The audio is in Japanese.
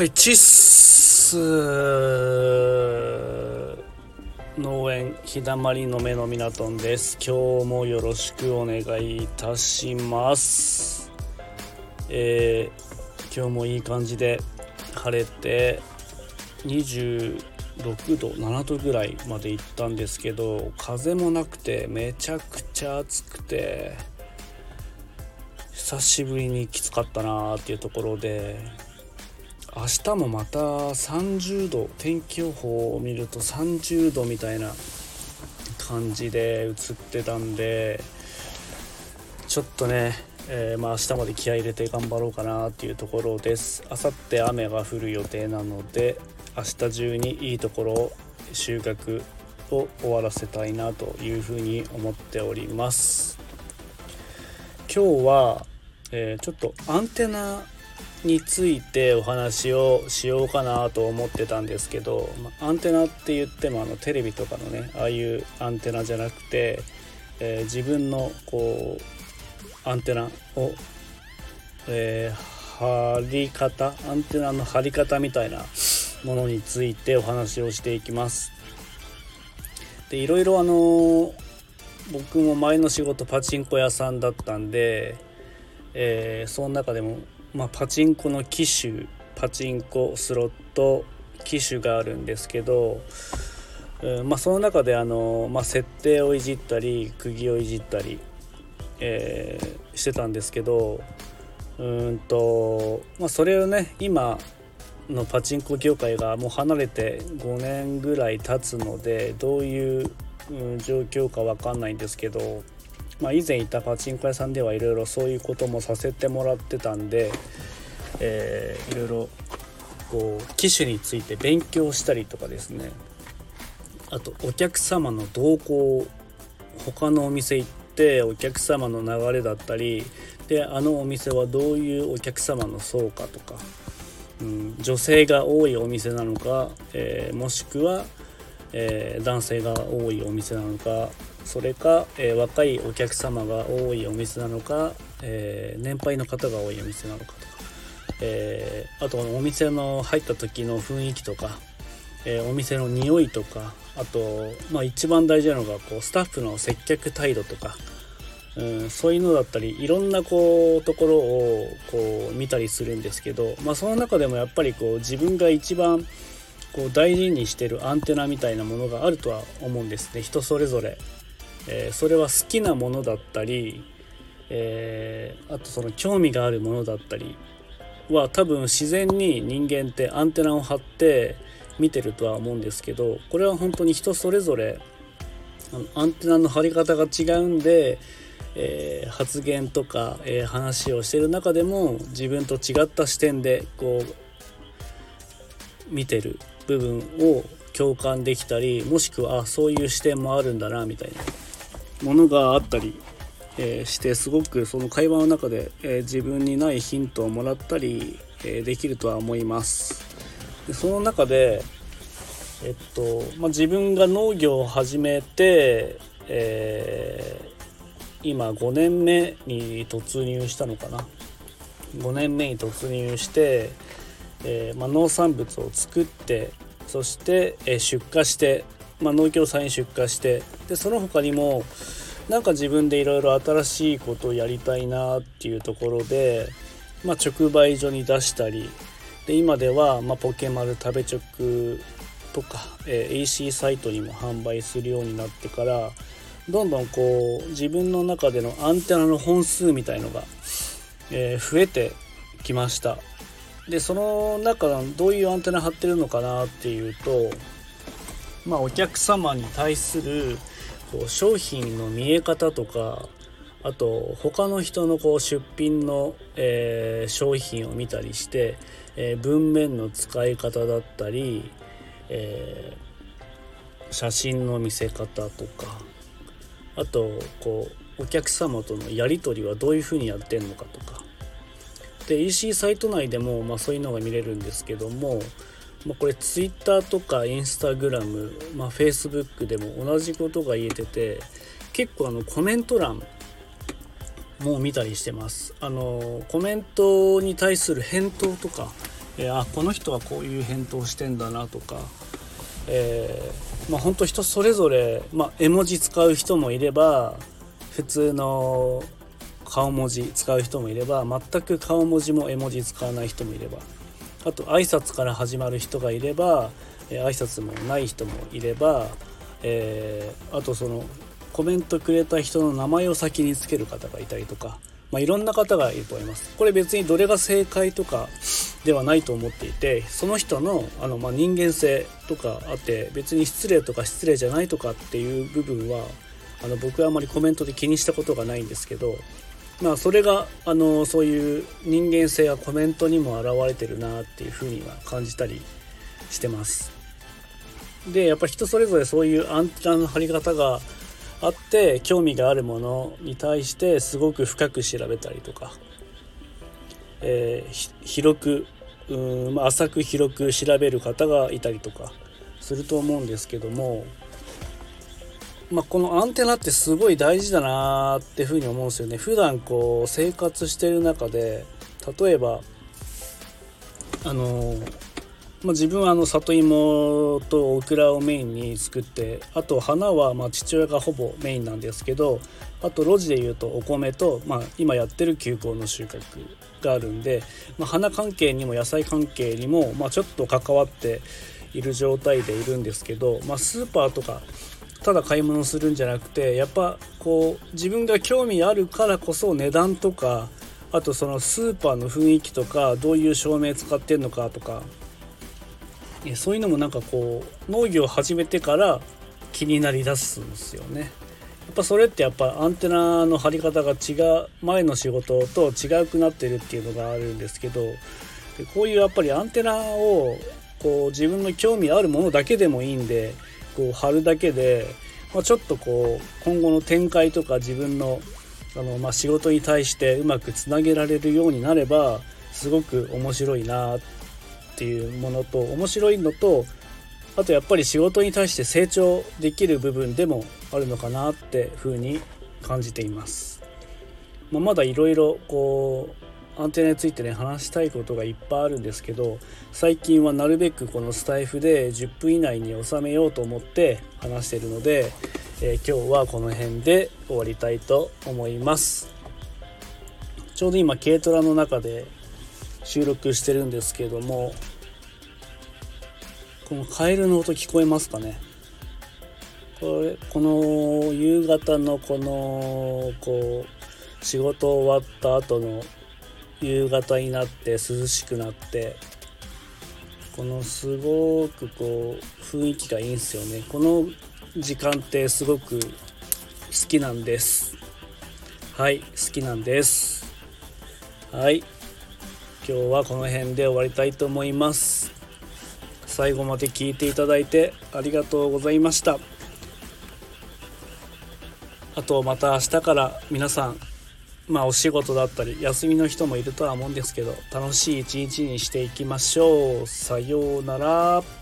はいチッス農園日だまりの目のみなとんです。今日もよろしくお願いいたします。えー、今日もいい感じで晴れて26度7度ぐらいまで行ったんですけど風もなくてめちゃくちゃ暑くて久しぶりにきつかったなーっていうところで明日もまた30度天気予報を見ると30度みたいな感じで映ってたんでちょっとね、えー、まあ明日まで気合入れて頑張ろうかなっていうところです。明後日雨が降る予定なので明日中にいいところを収穫を終わらせたいなというふうに思っております。今日は、えー、ちょっとアンテナについてお話をしようかなと思ってたんですけど、まアンテナって言ってもあのテレビとかのねああいうアンテナじゃなくて、えー、自分のこうアンテナを、えー、張り方アンテナの張り方みたいなものについてお話をしていきます。でいろいろあの僕も前の仕事パチンコ屋さんだったんで、えー、その中でもまあ、パチンコの機種パチンコスロット機種があるんですけど、うんまあ、その中であの、まあ、設定をいじったり釘をいじったり、えー、してたんですけどうんと、まあ、それをね今のパチンコ業界がもう離れて5年ぐらい経つのでどういう、状況か分かんないんですけどまあ、以前いたパチンコ屋さんではいろいろそういうこともさせてもらってたんで、えー、いろいろこう機種について勉強したりとかですね。あとお客様の動向他のお店行ってお客様の流れだったりであのお店はどういうお客様の層かとか、うん、女性が多いお店なのか、えー、もしくは、えー、男性が多いお店なのかそれか、えー、若いお客様が多いお店なのか、えー、年配の方が多いお店なのかとか、え、あとお店の入った時の雰囲気とか、えお店の匂いとかあと、まあ、一番大事なのがこうスタッフの接客態度とか、うん、そういうのだったりいろんなこうところをこう見たりするんですけど、まあ、その中でもやっぱりこう自分が一番こう大事にしてるアンテナみたいなものがあるとは思うんですね。人それぞれ。えー、それは好きなものだったり、えー、あとその興味があるものだったりは多分自然に人間ってアンテナを張って見てるとは思うんですけどこれは本当に人それぞれアンテナの張り方が違うんで、えー、発言とか、え、話をしてる中でも自分と違った視点でこう見てる。部分を共感できたりもしくはそういう視点もあるんだなみたいな。ものがあったり、えー、してすごくその会話の中で、えー、自分にないヒントをもらったり、えー、できるとは思います。でその中でえっと、まあ、自分が農業を始めて、え今5年目に突入したのかな。5年目に突入して、えまあ、農産物を作ってそして、え出荷してまあ、農協さんに出荷してでその他にもなんか自分でいろいろ新しいことをやりたいなっていうところで、まあ、直売所に出したりで今では、まあ、ポケマル食べ直とか、えー、AC サイトにも販売するようになってからどんどんこう自分の中でのアンテナの本数みたいのが、えー、増えてきました。でその中どういうアンテナ張ってるのかなっていうとまあ、お客様に対するこう商品の見え方とかあと他の人のこう出品の、えー、商品を見たりして、えー、文面の使い方だったり、えー、写真の見せ方とかあとこうお客様とのやり取りはどういうふうにやってんのかとかで EC サイト内でも、まあ、そういうのが見れるんですけどもまあ、これ Twitter とか Instagram、まあ、Facebook でも同じことが言えてて結構あのコメント欄も見たりしてます。あのコメントに対する返答とか、えー、あこの人はこういう返答してんだなとか、えー、まあ本当人それぞれ、まあ、絵文字使う人もいれば普通の顔文字使う人もいれば全く顔文字も絵文字使わない人もいればあと挨拶から始まる人がいれば、えー、挨拶もない人もいれば、えー、あとそのコメントくれた人の名前を先につける方がいたりとか、まあ、いろんな方がいると思います。これ別にどれが正解とかではないと思っていてその人のあの、まあ、人間性とかあって別に失礼とか失礼じゃないとかっていう部分はあの僕はあまりコメントで気にしたことがないんですけどまあそれがあのそういう人間性がコメントにも表れてるなっていうふうには感じたりしてます。でやっぱ人それぞれそういうアンテナの張り方があって興味があるものに対してすごく深く調べたりとか、えー、広くうん、ま、浅く広く調べる方がいたりとかすると思うんですけどもまあ、このアンテナってすごい大事だなってふうに思うんですよね。普段こう生活してる中で例えばあのまあ、自分はあの里芋とオクラをメインに作ってあと花はま父親がほぼメインなんですけどあと路地でいうとお米と、まあ、今やってる球根の収穫があるんで、まあ、花関係にも野菜関係にも、まちょっと関わっている状態でいるんですけど、まスーパーとかただ買い物するんじゃなくてやっぱこう自分が興味あるからこそ値段とかあとそのスーパーの雰囲気とかどういう照明使ってんのかとかそういうのもなんかこう農業を始めてから気になりだすんですよね。やっぱそれってやっぱアンテナの張り方が違う前の仕事と違うくなってるっていうのがあるんですけどこういうやっぱりアンテナをこう自分の興味あるものだけでもいいんでこう貼るだけで、まあ、ちょっとこう今後の展開とか自分のあの、まあ、仕事に対してうまくつなげられるようになればすごく面白いなっていうものと面白いのとあとやっぱり仕事に対して成長できる部分でもあるのかなって風に感じています。まあ、まだいろろこうアンテナについてね話したいことがいっぱいあるんですけど最近はなるべくこのスタイフで10分以内に収めようと思って話してるので、えー、今日はこの辺で終わりたいと思います。ちょうど今軽トラの中で収録してるんですけどもこのカエルの音聞こえますかね？これこの夕方のこのこう仕事終わった後の夕方になって涼しくなってこのすごくこう雰囲気がいいんですよね。この時間ってすごく好きなんです。はい好きなんです。はい今日はこの辺で終わりたいと思います。最後まで聞いていただいてありがとうございました。あとまた明日から皆さんまあお仕事だったり休みの人もいるとは思うんですけど楽しい一日にしていきましょう。さようなら。